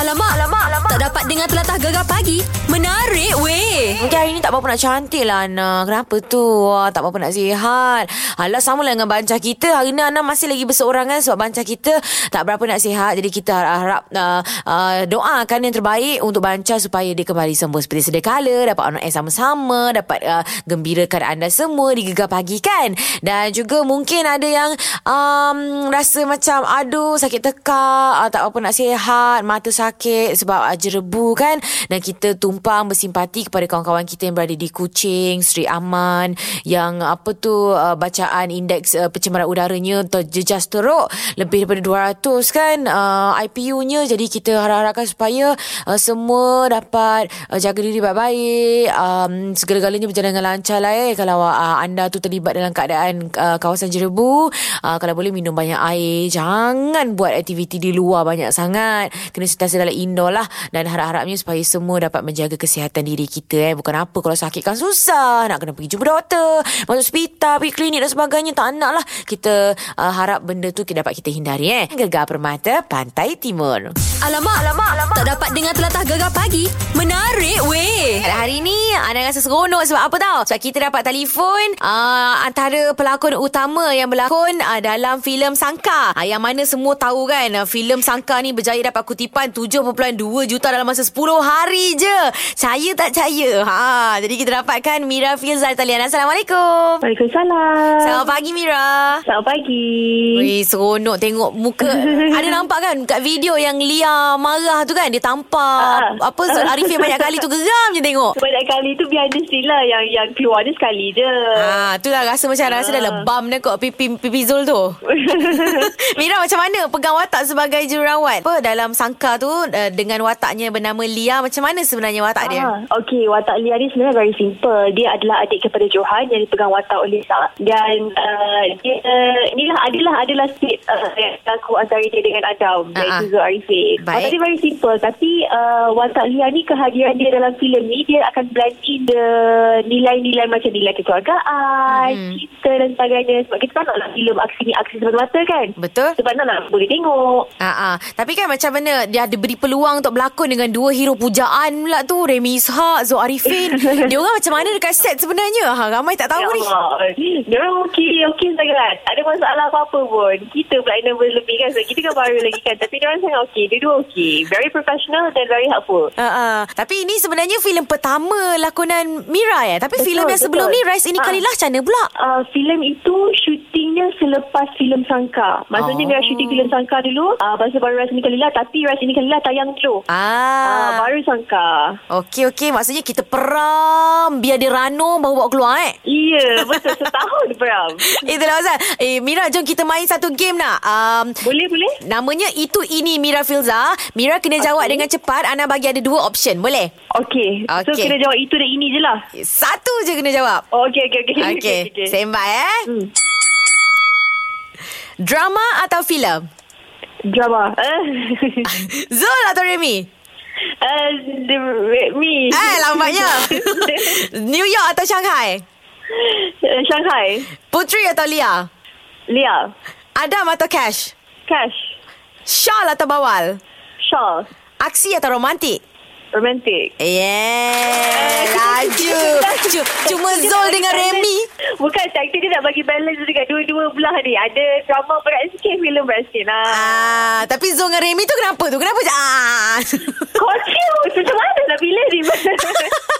Alamak, alamak, alamak. Tak dapat dengar telatah gegar pagi. Menarik weh. Mungkin hari ni tak berapa nak cantik lah Ana. Kenapa tu? Wah, Tak berapa nak sihat. Alah sama lah dengan bancah kita. Hari ni Ana masih lagi berseorangan Sebab bancah kita Tak berapa nak sihat. Jadi kita harap uh, uh, Doakan yang terbaik Untuk bancah Supaya dia kembali sembuh Seperti sedia kala. Dapat on air sama-sama Dapat uh, Gembirakan anda semua Di Gegar Pagi kan? Dan juga mungkin ada yang um, Rasa macam Aduh sakit tekak uh, Tak berapa nak sihat Mata sakit Sebab uh, jerebu kan? Dan kita tumpang bersimpati Kepada kawan-kawan kita Yang berada di Kuching Sri Aman Yang apa tu uh, Bacaan indeks uh, pencemaran udaranya Terjejas teruk. Lebih daripada 200 kan uh, IPU-nya Jadi kita harap-harapkan supaya uh, Semua dapat uh, Jaga diri baik-baik. Um, Segala-galanya berjalan dengan lancar lah eh. Kalau uh, anda tu terlibat dalam keadaan uh, Kawasan jerebu uh, Kalau boleh minum banyak air Jangan buat aktiviti di luar banyak sangat. Kena sentiasa dalam indoor lah. Dan harap-harapnya supaya semua dapat menjaga kesihatan diri kita eh. Bukan apa kalau sakit kan susah. Nak kena pergi jumpa doktor Masuk hospital Pergi klinik dan sebagainya. Tak nak lah. Kita uh, harap benda tu dapat kita hindari eh. Gegar Permata Pantai Timur. Alamak, alamak, alamak. Tak dapat dengar telatah gegar pagi. Menarik hari ni Anda rasa seronok Sebab apa tau? Sebab kita dapat telefon uh, Antara pelakon utama Yang berlakon uh, Dalam filem Sangka. Uh, Yang mana semua tahu kan uh, filem Sangka ni Berjaya dapat kutipan 7.2 juta Dalam masa 10 hari je. Saya tak percaya ha, Jadi kita dapatkan Mira Filzal Talian. Assalamualaikum. Waalaikumsalam. Selamat pagi Mira. Selamat pagi. Wih seronok tengok muka. Ada nampak kan Kat video yang Lia marah tu kan? Dia tampar Ah. Apa Arifin banyak kali tu Geram je tengok Banyak kali tu the scene lah yang yang keluar dia sekali je. Ah, tu lah rasa macam rasa dah lebam dah kot pipi pipi Zul tu. Mira macam mana pegang watak sebagai jururawat? Apa dalam sangka tu uh, dengan wataknya bernama Lia macam mana sebenarnya watak dia? Ah, okay, watak Lia ni sebenarnya very simple. Dia adalah adik kepada Johan yang dipegang watak oleh Sa. Dan uh, dia uh, inilah adalah adalah sikit uh, yang aku antara dia dengan Adam. Ah, ah. Iaitu Zul Arifin. Watak dia very simple. Tapi uh, watak Lia ni kehadiran dia dalam filem ni dia akan blend the nilai-nilai macam nilai kekeluargaan, Mhm. cinta dan sebagainya. Sebab kita tak nak lah filem aksi ni aksi semata-mata kan. Betul? Sebab nak, nak boleh tengok. Ah. Tapi kan macam mana dia ada beri peluang untuk berlakon dengan dua hero pujaan pula tu Remy Ishak, Zul Arifin. dia orang macam mana dekat set sebenarnya? Ha, ramai tak tahu Ya ni. Allah. Dia orang okey, okey sangat. Tak ada masalah apa-apa pun. Kita pula nervous lebih kan. Sebab kita kan baru lagi kan. Tapi dia orang sangat okey. Dia dua okey. Very professional dan very helpful. Uh. Tapi ini sebenarnya filem pertama lakonan Mira ya. Tapi Betul, filem yang sebelum betul. ni Rise ini Ah. kalilah macam mana pula? Uh, filem itu syutingnya selepas filem Sangka. Maksudnya Oh. oh. Mira syuting filem Sangka dulu. Uh, lepas tu baru Ras Ini Kalilah. Tapi Ras Ini Kalilah tayang dulu. Uh, Ah. baru Sangka. Okey okey maksudnya kita peram biar dia rano baru bawa keluar eh. Ya, betul. Setahun Bram. Itulah pasal. Eh Mira jom kita main satu game nak. Um, Boleh, boleh? namanya itu ini Mira Filza. Mira kena jawab dengan cepat. Ana bagi ada dua option. Boleh? Okey. So, Okey. kena jawab itu dan ini je lah. Satu je kena jawab. Oh, okey, okey, okey. Okey. Sembah eh. Hmm. Drama atau filem? Drama. Zul atau Remy? Uh, me. Eh lambatnya. New York atau Shanghai? Uh, Shanghai. Putri atau Lia? Lia. Adam atau Cash? Cash. Shawl atau Bawal? Shaw. Aksi atau romantik? Romantic. Yeah, laju. Cu- Cuma Zul dengan Remy. Bukan, aktor dia nak bagi balance dekat dua-dua belah ni. Ada drama berat sikit, filem berat sikit. Nah. Ah, tapi Zul dengan Remy tu kenapa tu? Kenapa? Ah. Confused. Macam mana nak pilih ni?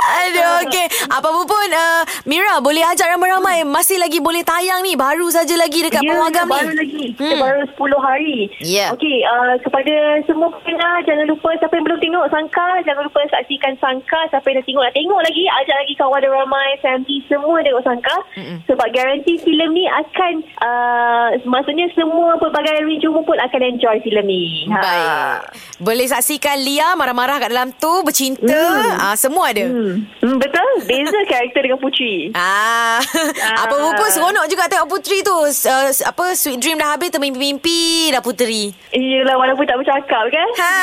Aduh, okey. Apa pun, uh, Mira boleh ajak ramai-ramai. Masih lagi boleh tayang ni. Baru saja lagi dekat Ya, pawagam ni. baru lagi. Hmm. Hmm. Baru 10 hari. Ya. Okey, uh, kepada semua pendengar, jangan lupa siapa yang belum tengok Sangka, jangan lupa saksikan Sangka. Siapa yang dah tengok, nak tengok lagi, ajak lagi kawan ramai, family, semua tengok Sangka. Mm-mm. Sebab garanti filem ni akan, uh, maksudnya semua pelbagai reviewer pun akan enjoy filem ni. Baik. Boleh saksikan Lia marah-marah kat dalam tu, bercinta. Hmm. Ah, semua ada. Hmm. hmm. Betul? Beza karakter dengan Putri. Ah, apa pun seronok juga tengok Putri tu. Uh, apa Sweet Dream dah habis termimpi-mimpi dah Puteri. Yelah, walaupun tak bercakap kan? Ha.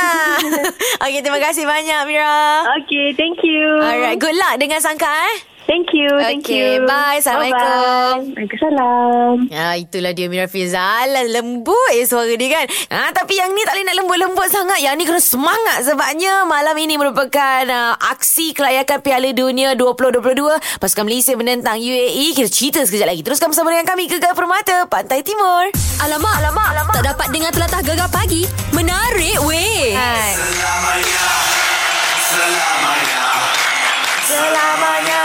Okey, terima kasih banyak Mira. Okay, thank you. Alright, good luck dengan sangka eh. Thank you. Thank Okay, you. bye. Assalamualaikum. Waalaikumsalam. Ha, itulah dia Mira Fizal Lembut je suara dia kan ha, Tapi yang ni tak boleh nak lembut-lembut sangat Yang ni kena semangat Sebabnya malam ini merupakan uh, Aksi kelayakan Piala Dunia 2022 Pasukan Malaysia menentang UAE Kita cerita sekejap lagi Teruskan bersama dengan kami Gegar Permata Pantai Timur Alamak, alamak, alamak. Tak dapat dengar telatah gegar pagi. Menarik weh. Hai. Selamanya Selamanya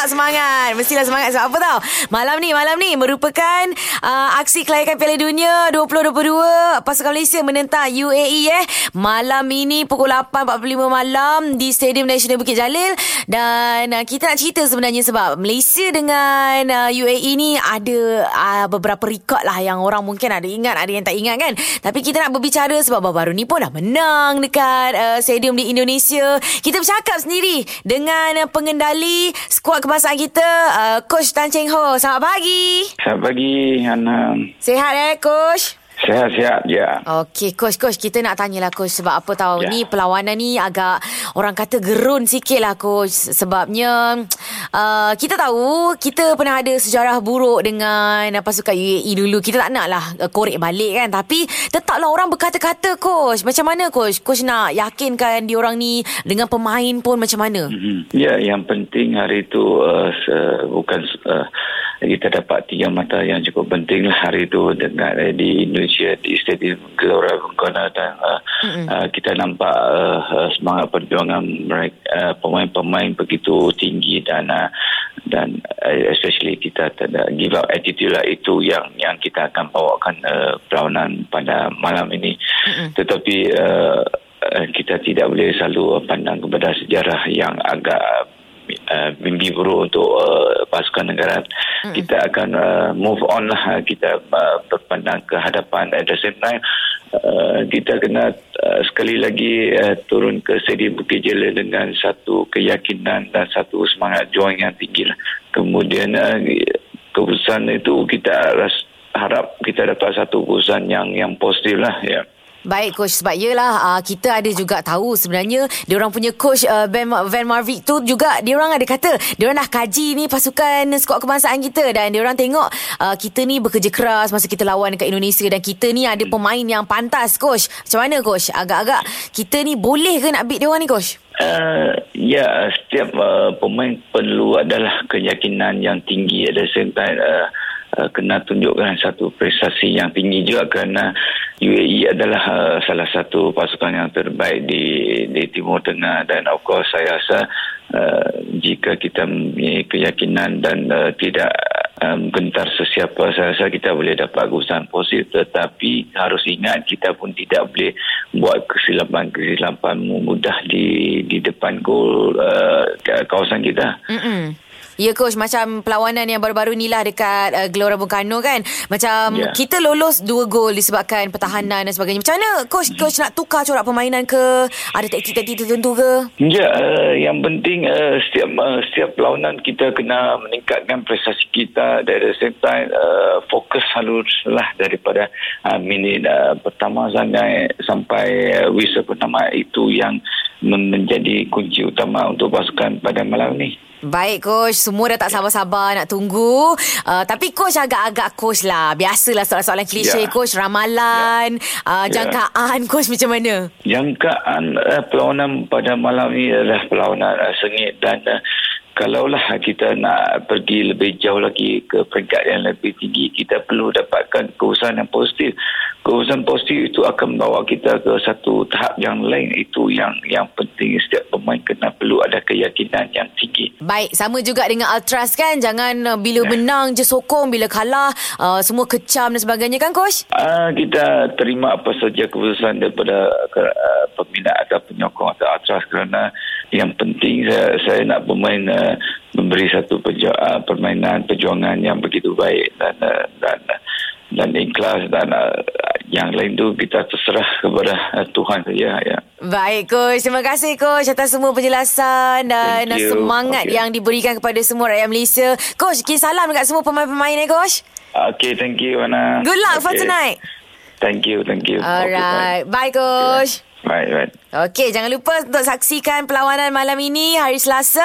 tak semangat. Mestilah semangat Sebab apa tau? Malam ni Malam ni merupakan uh, Aksi kelayakan Piala Dunia 2022 Pasukan Malaysia menentang UAE eh. Malam ini Pukul 8.45 malam Di Stadium Nasional Bukit Jalil. Dan uh, Kita nak cerita sebenarnya Sebab Malaysia dengan uh, UAE ni Ada uh, Beberapa rekod lah Yang orang mungkin ada ingat Ada yang tak ingat kan? Tapi kita nak berbicara Sebab baru-baru ni pun dah menang Dekat uh, Stadium di Indonesia. Kita bercakap sendiri Dengan uh, pengendali Skuad kebangsaan kita uh, Coach Tan Cheng Ho. Selamat pagi. Selamat pagi, Hana. Sihat eh Coach Sihat-sihat, ya. Okey, coach, coach, kita nak tanyalah coach sebab apa tahu Ya. ni perlawanan ni agak orang kata gerun sikit lah coach sebabnya uh, kita tahu kita pernah ada sejarah buruk dengan pasukan UAE dulu. Kita tak nak lah uh, korek balik kan tapi tetaplah orang berkata-kata coach. Macam mana coach? Coach nak yakinkan diorang ni dengan pemain pun macam mana? Mhm. Ya, yang penting hari itu uh, bukan uh, kita dapat tiga mata yang cukup penting lah hari itu dengan uh, di Indonesia di Stadium Gelora Bung Karno dan uh, uh, kita nampak uh, semangat perjuangan mereka uh, pemain-pemain begitu tinggi dan uh, dan uh, especially kita tidak give up attitude lah itu yang yang kita akan bawakan uh, perlawanan pada malam ini. Tetapi uh, kita tidak boleh selalu pandang kepada sejarah yang agak uh, mimpi buruk untuk uh, pasukan negara. Mm. Kita akan uh, move on lah. Kita uh, berpandang ke hadapan. At the same time, uh, kita kena uh, sekali lagi uh, turun ke Stadium Bukit Jalil dengan satu keyakinan dan satu semangat juang yang tinggi lah. Kemudian uh, keputusan itu kita ras- harap kita dapat satu keputusan yang yang positif lah. Ya. Baik coach sebab yelah uh, kita ada juga tahu sebenarnya dia orang punya coach uh, Ben Van Marvik tu juga dia orang ada kata dia orang dah kaji ni pasukan skuad kebangsaan kita dan dia orang tengok uh, kita ni bekerja keras masa kita lawan dekat Indonesia dan kita ni ada pemain yang pantas coach. Macam mana coach? Agak-agak kita ni boleh ke nak beat dia orang ni coach? Uh, ya, setiap uh, pemain perlu adalah keyakinan yang tinggi at the same time uh, uh, kena tunjukkan satu prestasi yang tinggi juga kerana UAE adalah uh, salah satu pasukan yang terbaik di di Timur Tengah dan of course saya rasa uh, jika kita mempunyai keyakinan dan uh, tidak um, gentar sesiapa saya rasa kita boleh dapat keputusan positif tetapi harus ingat kita pun tidak boleh buat kesilapan-kesilapan mudah di di depan gol uh, kawasan kita. Mm-mm. Ya coach macam perlawanan yang baru-baru ni lah dekat uh, Gelora Bung Karno kan? Macam Ya. kita lolos dua gol disebabkan pertahanan dan sebagainya. Macam mana coach coach nak tukar corak permainan ke? Ada taktik-taktik tertentu ke? Ya, uh, yang penting uh, setiap uh, setiap perlawanan kita kena meningkatkan prestasi kita. Dari the same time uh, fokus haruslah daripada uh, minit uh, pertama sampai sampai uh, whistle pertama. Itu yang menjadi kunci utama untuk pasukan pada malam ni. Baik coach. Semua dah tak sabar-sabar Nak tunggu. Uh, Tapi coach agak-agak coach lah. Biasalah soalan-soalan klise Ya. Coach. Ramalan uh, Ya. Jangkaan coach macam mana? Jangkaan uh, perlawanan pada malam ini adalah perlawanan uh, sengit. Dan uh, kalaulah kita nak pergi lebih jauh lagi ke peringkat yang lebih tinggi kita perlu dapatkan keputusan yang positif keputusan positif itu akan membawa kita ke satu tahap yang lain. Itu yang yang penting setiap pemain kena perlu ada keyakinan yang tinggi. Baik, sama juga dengan Ultras kan? Jangan uh, bila menang je sokong Bila kalah uh, Semua kecam dan sebagainya kan coach? Uh, kita terima apa saja keputusan daripada uh, peminat atau penyokong atau atras kerana yang penting saya, saya nak pemain uh, memberi satu perju- uh, permainan perjuangan yang begitu baik dan uh, dan dan ikhlas dan uh, yang lain tu kita terserah kepada uh, Tuhan saja ya. Baik coach, terima kasih coach atas semua penjelasan dan Thank you. semangat Okay. yang diberikan kepada semua rakyat Malaysia. Coach, kirim salam dekat semua pemain-pemain eh coach. Okay, thank you, Ana. Good luck for Okay. tonight. Thank you, thank you. Alright. Bye, Okay, Coach. bye. Bye, bye. Okey, jangan lupa untuk saksikan perlawanan malam ini hari Selasa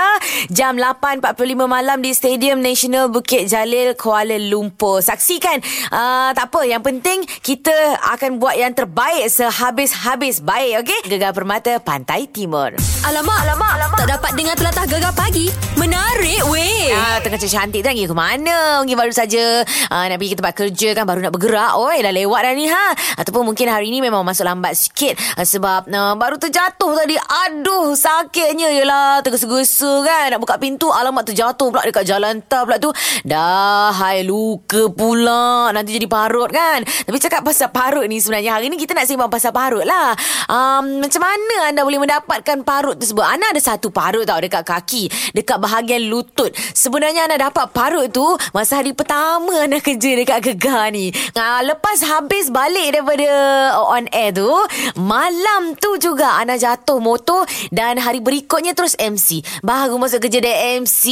jam 8.45 malam di Stadium Nasional Bukit Jalil Kuala Lumpur. Saksikan. Uh, tak apa, yang penting kita akan buat yang terbaik sehabis-habis baik, okey? Gegar Permata Pantai Timur. Alamak, alamak, alamak. Tak dapat dengar telatah gegar pagi. Menarik weh. Ah, tengah cantik tu ke mana? Mungkin baru saja ah, nak pergi ke tempat kerja kan baru nak bergerak. Oi, dah lewat dah ni ha. Ataupun mungkin hari ni memang masuk lambat sikit ah, sebab ah, baru terjatuh tadi. Aduh, sakitnya yelah tergesa-gesa kan. Nak buka pintu alamat terjatuh pula dekat jalan tar pula tu. Dah hai luka pula. Nanti jadi parut kan. Tapi cakap pasal parut ni sebenarnya hari ni kita nak sembang pasal parut lah. Um, macam mana anda boleh mendapatkan parut tersebut? Ana ada satu parut tau dekat kaki, dekat bahagian lutut. Sebenarnya anda dapat parut tu masa hari pertama anda kerja dekat Gegar ni. Ha, lepas habis balik daripada on air tu, malam tu juga anda jatuh motor dan hari berikutnya terus MC. Baru masuk kerja dia MC,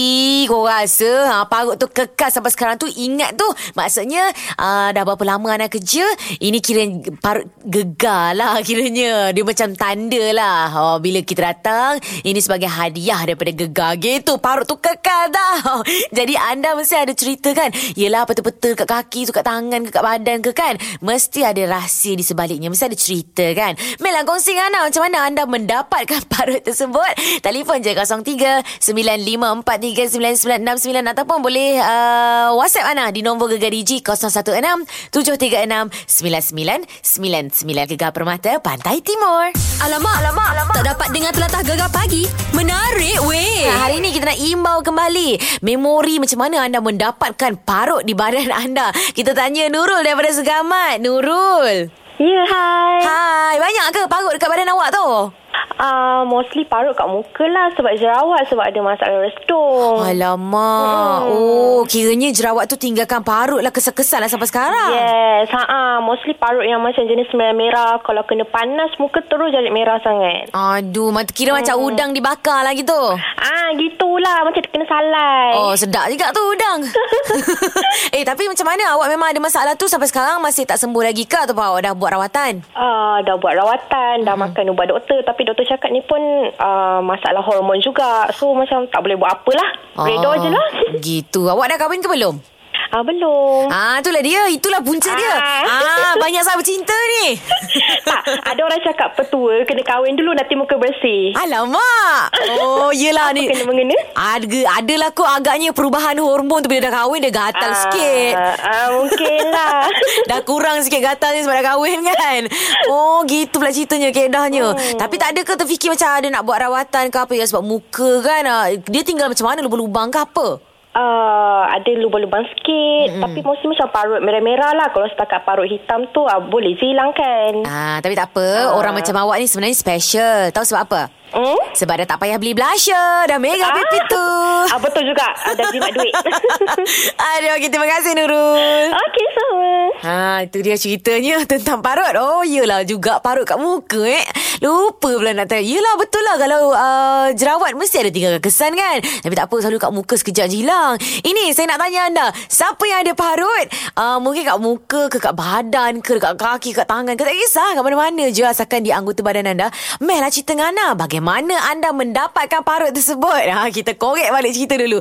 kau rasa ha, parut tu kekal sampai sekarang tu ingat tu. Maksudnya uh, dah berapa lama anda kerja, ini kira parut gegar lah kiranya. Dia macam tanda lah. Oh, bila kita datang, ini sebagai hadiah daripada gegar gitu. Parut tu kekal dah. Jadi anda mesti ada cerita kan. Yelah betul-betul kat kaki tu, kat tangan ke, kat badan ke kan. Mesti ada rahsia di sebaliknya. Mesti ada cerita kan. Melah kongsi dengan anda macam mana anda mendapatkan parut tersebut. Telefon je 03-9543-9969 ataupun boleh uh, WhatsApp Ana di nombor Gegar Digi 016-736-9999 Gegar Permata Pantai Timur. Alamak, alamak, alamak. Tak dapat dengar telatah gegar pagi. Menarik weh. Nah, hari ni kita nak imbau kembali memori macam mana anda mendapatkan parut di badan anda. Kita tanya Nurul daripada Segamat. Nurul. Ya, hai. Hai, banyak ke parut dekat badan awak tu? Uh, mostly parut kat muka lah sebab jerawat sebab ada masalah restung. Alamak. Hmm. Oh, kiranya jerawat tu tinggalkan parut lah kesan-kesan lah sampai sekarang. Yes, ha mostly parut yang macam jenis merah-merah kalau kena panas muka terus jadi merah sangat. Aduh, mat- kira macam Hmm. udang dibakar lah gitu. Ah, gitulah macam kena salai. Oh, sedap juga tu udang. eh, tapi macam mana awak memang ada masalah tu sampai sekarang masih tak sembuh lagi ke ataupun awak dah buat rawatan? Ah, dah buat rawatan, dah makan ubat doktor tapi doktor cakap ni pun ah, masalah hormon juga. So macam tak boleh buat apalah. Redha je lah. Gitu. Awak dah kahwin ke belum? Ah, belum. Ah, itulah dia. Itulah punca dia. Ah. Ah, banyak sahabat cinta ni. tak, ada orang cakap petua kena kahwin dulu nanti muka bersih. Alamak. Oh, yelah Apa ni. kena mengena? Ada, adalah kot agaknya perubahan hormon tu bila dah kahwin dia gatal Ah, sikit. Ah, mungkin lah. dah kurang sikit gatalnya sebab dah kahwin kan. Oh, gitu pula ceritanya keedahnya. Hmm. Tapi tak ada ke terfikir macam ada nak buat rawatan ke apa ya sebab muka kan. ah, Dia tinggal macam mana lubang-lubang ke apa? Uh, ada lubang-lubang sikit mm-hmm. Tapi mostly macam parut merah-merah lah Kalau setakat parut hitam tu uh, Boleh je hilangkan Ah, tapi tak apa. Ah. Orang macam awak ni sebenarnya special. Tahu sebab apa? Hmm? Sebab dah tak payah beli blusher. Dah mega baby tu. ah, Betul juga Ada jimat duit Aduh, okay, terima kasih Nurul. Okey sama Ha, itu dia ceritanya tentang parut. Oh, yelah juga parut kat muka eh. Lupa pula nak tanya. Yelah betul lah kalau uh, jerawat mesti ada tinggalkan kesan kan. Tapi tak apa, selalu kat muka sekejap je hilang. Ini saya nak tanya anda, siapa yang ada parut? Uh, mungkin kat muka ke kat badan ke kat kaki, kat tangan ke tak kisah. Kat mana-mana je asalkan di anggota badan anda. Meh lah cerita dengan anda. Bagaimana anda mendapatkan parut tersebut? Ha, kita korek balik cerita dulu.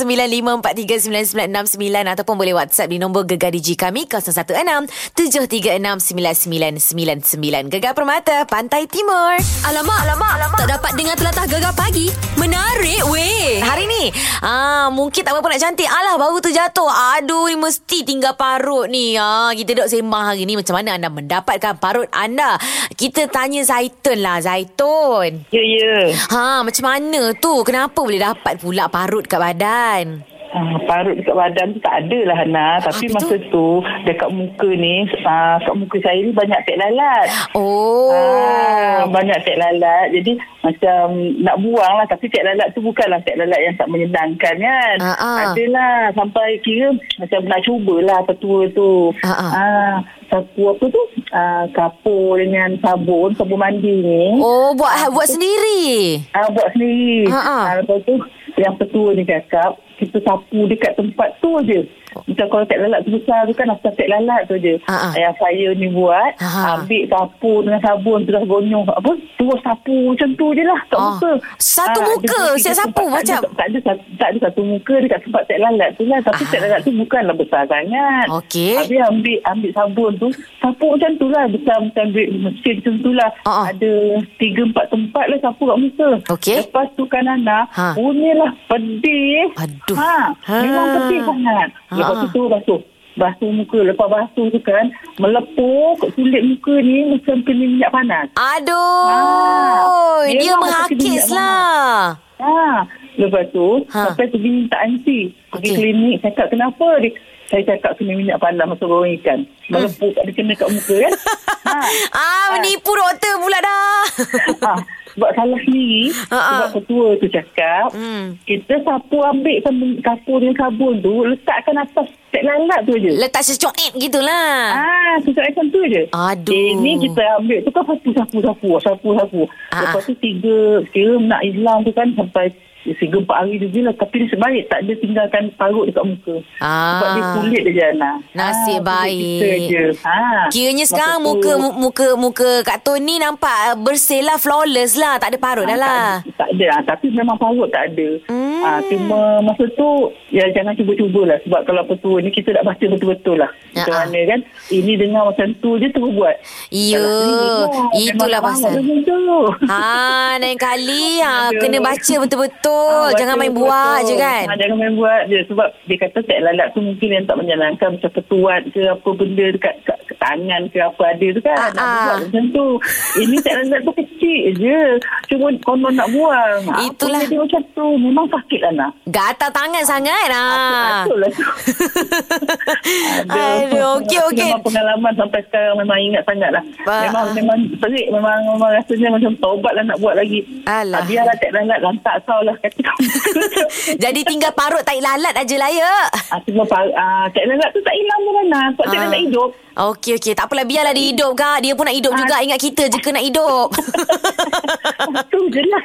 03-9543-9969 ataupun boleh WhatsApp di nombor Gegar Digi kami 016-736-9999. Gegar Permata, Pantai Timur. Alamak, alamak, alamak. Tak dapat dengar telatah gegar pagi. Menarik weh. Hari ni ah Mungkin tak berapa nak cantik Alah baru terjatuh Aduh ni mesti tinggal parut ni ah, Kita duduk sembang hari ni Macam mana anda mendapatkan parut anda Kita tanya Zaitun lah Zaitun Ya, ya. Ha macam mana tu Kenapa boleh dapat pula parut kat badan Ah, parut dekat badan tu tak ada lah Hana. Tapi Apa masa tu dekat muka ni, ah, kat muka saya ni banyak tek lalat. Oh Ah, banyak tek lalat. Jadi macam nak buang lah tapi cek lalat tu bukanlah cek lalat yang tak menyenangkan kan. Ah, ah. Adalah sampai kira macam nak cubalah petua tu. Ah, ah. Ah, sapu apa tu? Ah, kapur dengan sabun, sabun mandi ni. Oh, buat buat sendiri. Ah, buat sendiri. Ha. Ah, lepas tu yang petua ni cakap kita sapu dekat tempat tu je. Macam kalau tek lalat tu besar tu kan asal tek lalat tu je. Ha. Yang saya ni buat ha. ambil sapu dengan sabun terus gonyong apa terus sapu macam tu je lah kat Ah. muka. Satu Ah, muka, siap sapu macam? Tak ada, tak, ada, satu- tak ada satu muka dekat tempat tek lalat tu lah. Tapi Ah. tek lalat tu bukanlah besar sangat. Okey. Habis ambil ambil sabun tu sapu macam tu lah besar macam duit mesin macam tu lah. Ah, ah. Ada tiga empat tempat lah sapu kat muka. Okey. Lepas tu kan Ana, Ha. ha. bunyilah pedih. Aduh. Ha. Ha. Memang pedih sangat. Ha, Lepas ha. tu tu basuh. Basuh muka. Lepas basuh tu kan, melepuk kat kulit muka ni macam kena minyak panas. Aduh. Ah, dia menghakis lah. Ha. Lepas tu, Ha. ha. sampai pergi minta anti. Pergi Okey. klinik, cakap kenapa? Dia, saya cakap kena minyak panas masuk goreng ikan. Melepuk kat dia kena kat muka kan. ha. Ah, menipu doktor pula dah. ha. Sebab salah sendiri, Ha, ha. sebab ketua tu cakap, Hmm. kita sapu ambil sabun, sapu dengan sabun tu, letakkan atas tek lalat tu je. Letak secuit gitulah. Ah, sesuai macam tu je. Aduh. Ini kita ambil tu kan sapu, sapu, sapu, sapu, sapu. Ah. Lepas tu tiga, kira nak hilang tu kan sampai tiga empat hari tu je lah. Tapi nasib baik tak ada tinggalkan parut dekat muka. Ah. Sebab dia kulit dia Jana. Nasib kulit baik. Je. Ha. Kiranya sekarang tu- muka mu- muka muka Kak Tony nampak bersih lah, flawless lah. Tak ada parut dah Ah, lah. Tak, tak ada. Ah, Tapi memang parut tak ada. Hmm. Ah, cuma masa tu, ya jangan cuba-cuba lah. Sebab kalau petua ni, kita nak baca betul-betul lah. Macam Ah, ah. mana kan. Ini dengar macam tu je terus buat. Ya, tu. itulah pasal. macam tu. Ha, lain kali ha, kena baca betul-betul. Ah, Jangan main buat je kan. Ah, jangan main buat je. Sebab dia kata tek lalat tu mungkin yang tak menyenangkan. Macam ketuat ke apa benda dekat, dekat, dekat tangan ke apa ada tu kan. Ah, nak ah. buat macam tu. Ini tek lalat tu kecil je. Cuma konon nak buang. Ah, Itulah. Apa dia macam tu. Memang sakit lah nak. Gatal tangan sangat. Ha. Betul lah tu. Okey, okey. Memang pengalaman sampai sekarang memang ingat sangat lah. Ba- memang, memang pelik. Memang, memang rasanya macam taubat lah nak buat lagi. Alah. Ah, biarlah tek lalat lantak kau lah kata kau. Jadi tinggal parut tai lalat aja lah ya. Ah, cuma ah, tek lalat tu tak hilang pun Ana. Sebab Ah. lalat hidup. Okey, okey. Tak apalah, biarlah dia hidup kak. Dia pun nak hidup juga. Ingat kita je ke nak hidup. tu je lah.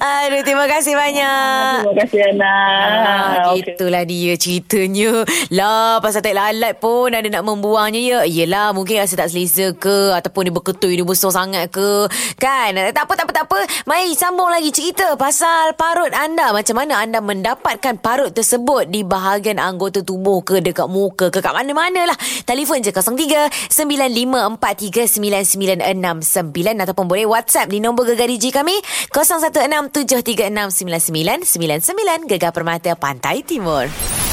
Aduh, terima kasih banyak. Terima kasih Ana. Ah, Okey. Itulah dia ceritanya Lah pasal tak lalat pun Ada nak membuangnya ya. Yelah mungkin rasa tak selesa ke Ataupun dia berketui Dia besar sangat ke. Kan? Tak apa tak apa tak apa. Mari sambung lagi cerita Pasal parut anda. Macam mana anda mendapatkan parut tersebut Di bahagian anggota tubuh ke Dekat muka ke Kat mana-mana lah Telefon je 03 9543 9969 Ataupun boleh WhatsApp Di nombor Gegar DJ kami 0167369999 Gegar Permata Pantai Timur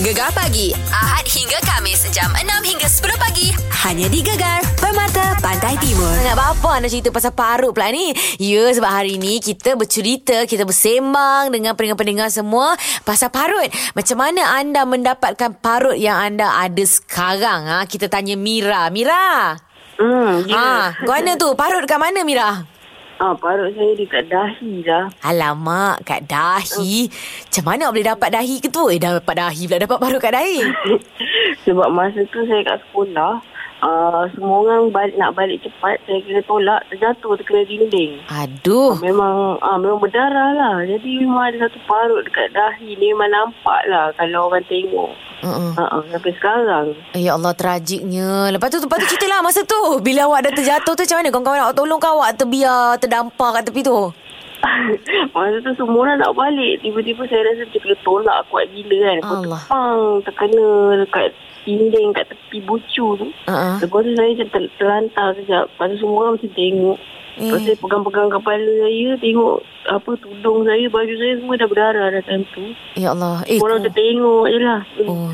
Gegar pagi Ahad hingga Kamis jam 6 hingga 10 pagi hanya di Gegar Permata Pantai Timur. Sangat apa anda cerita pasal parut pula ni? Ya sebab hari ni kita bercerita, kita bersembang dengan pendengar-pendengar semua pasal parut. Macam mana anda mendapatkan parut yang anda ada sekarang? Ha? Kita tanya Mira. Mira. Hmm, ya. Ha, kau mana tu? Parut kat mana Mira? Ah, parut saya dekat dahi dah. Alamak, kat dahi. Macam mana boleh dapat dahi ke tu? Eh, dapat dahi pula. Dapat parut kat dahi. Sebab masa tu saya kat sekolah, uh, semua orang balik, nak balik cepat, saya kena tolak, terjatuh terkena dinding. Aduh. Memang ah memang berdarah lah. Jadi memang ada satu parut dekat dahi ni memang nampak lah kalau orang tengok. Uh-uh. Uh, sampai sekarang. Ya Allah tragiknya Lepas tu Lepas tu cerita lah masa tu Bila awak dah terjatuh tu Macam mana kawan-kawan awak tolong kau Awak terbiar Terdampar kat tepi tu Masa tu semua orang nak balik. Tiba-tiba saya rasa macam kena tolak kuat gila kan. Lepas tu Allah. pang terkena dekat dinding kat tepi bucu tu. uh-uh. Lepas tu saya macam ter- terlantar sekejap. Lepas tu semua orang macam tengok. Eh. Lepas tu saya pegang-pegang kepala saya. Tengok apa tudung saya, baju saya semua dah berdarah dah time tu. Ya Allah Eh Orang ku- tu tengok je lah. oh,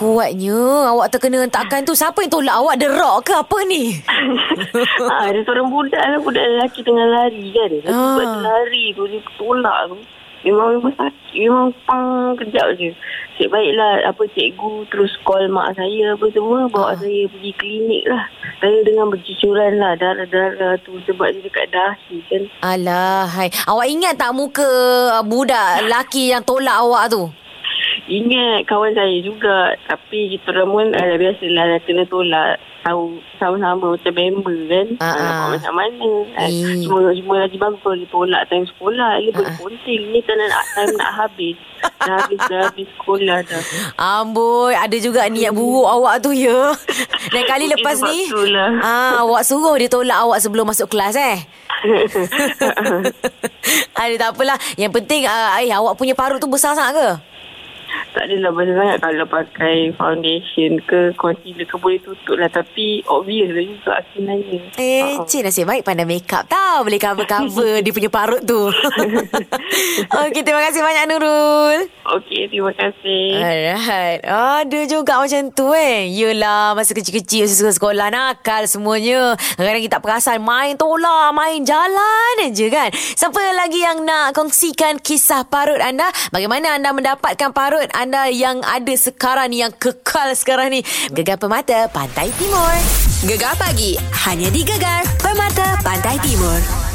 Kuatnya Awak terkena hentakan tu Siapa yang tolak awak Derok ke apa ni ha, ada seorang budak lah. Budak lelaki tengah lari kan. Lepas Ah. tu lari tu. Dia tolak tu. Memang memang sakit. Memang pang kejap je. Cik baiklah apa cikgu terus call mak saya apa semua. Bawa Ah. saya pergi klinik lah. Saya dengan bercucuran lah darah-darah tu sebab dia dekat dahi kan. Alah, hai. Awak ingat tak muka budak lelaki yang tolak awak tu? Ingat kawan saya juga tapi kita orang pun uh, biasalah dah kena tolak tahu sama-sama macam member kan. Ah, Uh, ah. uh, macam mana. Uh, Eh. cuma, cuma lagi bagus kalau ditolak time sekolah. Ia boleh ponting. Ni tak nak time nak habis. Dah habis, dah habis sekolah dah. Amboi, ada juga niat buruk awak tu ya. Dan kali lepas ni, lah. ah, awak suruh dia tolak awak sebelum masuk kelas eh. Aduh, tak apalah. Yang penting, uh, eh, awak punya parut tu besar sangat ke? Tak adalah besar sangat kalau pakai foundation ke concealer ke boleh tutup lah. Tapi obvious lah juga sebenarnya. Eh. Cik nasib baik pandai make up tau. Boleh cover-cover dia punya parut tu. Okey, terima kasih banyak Nurul. Okey, terima kasih. Alright. Ada juga macam tu eh. Yelah, masa kecil-kecil, masa sekolah nakal semuanya. Kadang-kadang kita tak perasan main tolak, main jalan je kan. Siapa lagi yang nak kongsikan kisah parut anda? Bagaimana anda mendapatkan parut anda yang ada sekarang ni, yang kekal sekarang ni? Gegar Permata Pantai Timur. Gegar pagi. Hanya di Gegar Permata Pantai Timur.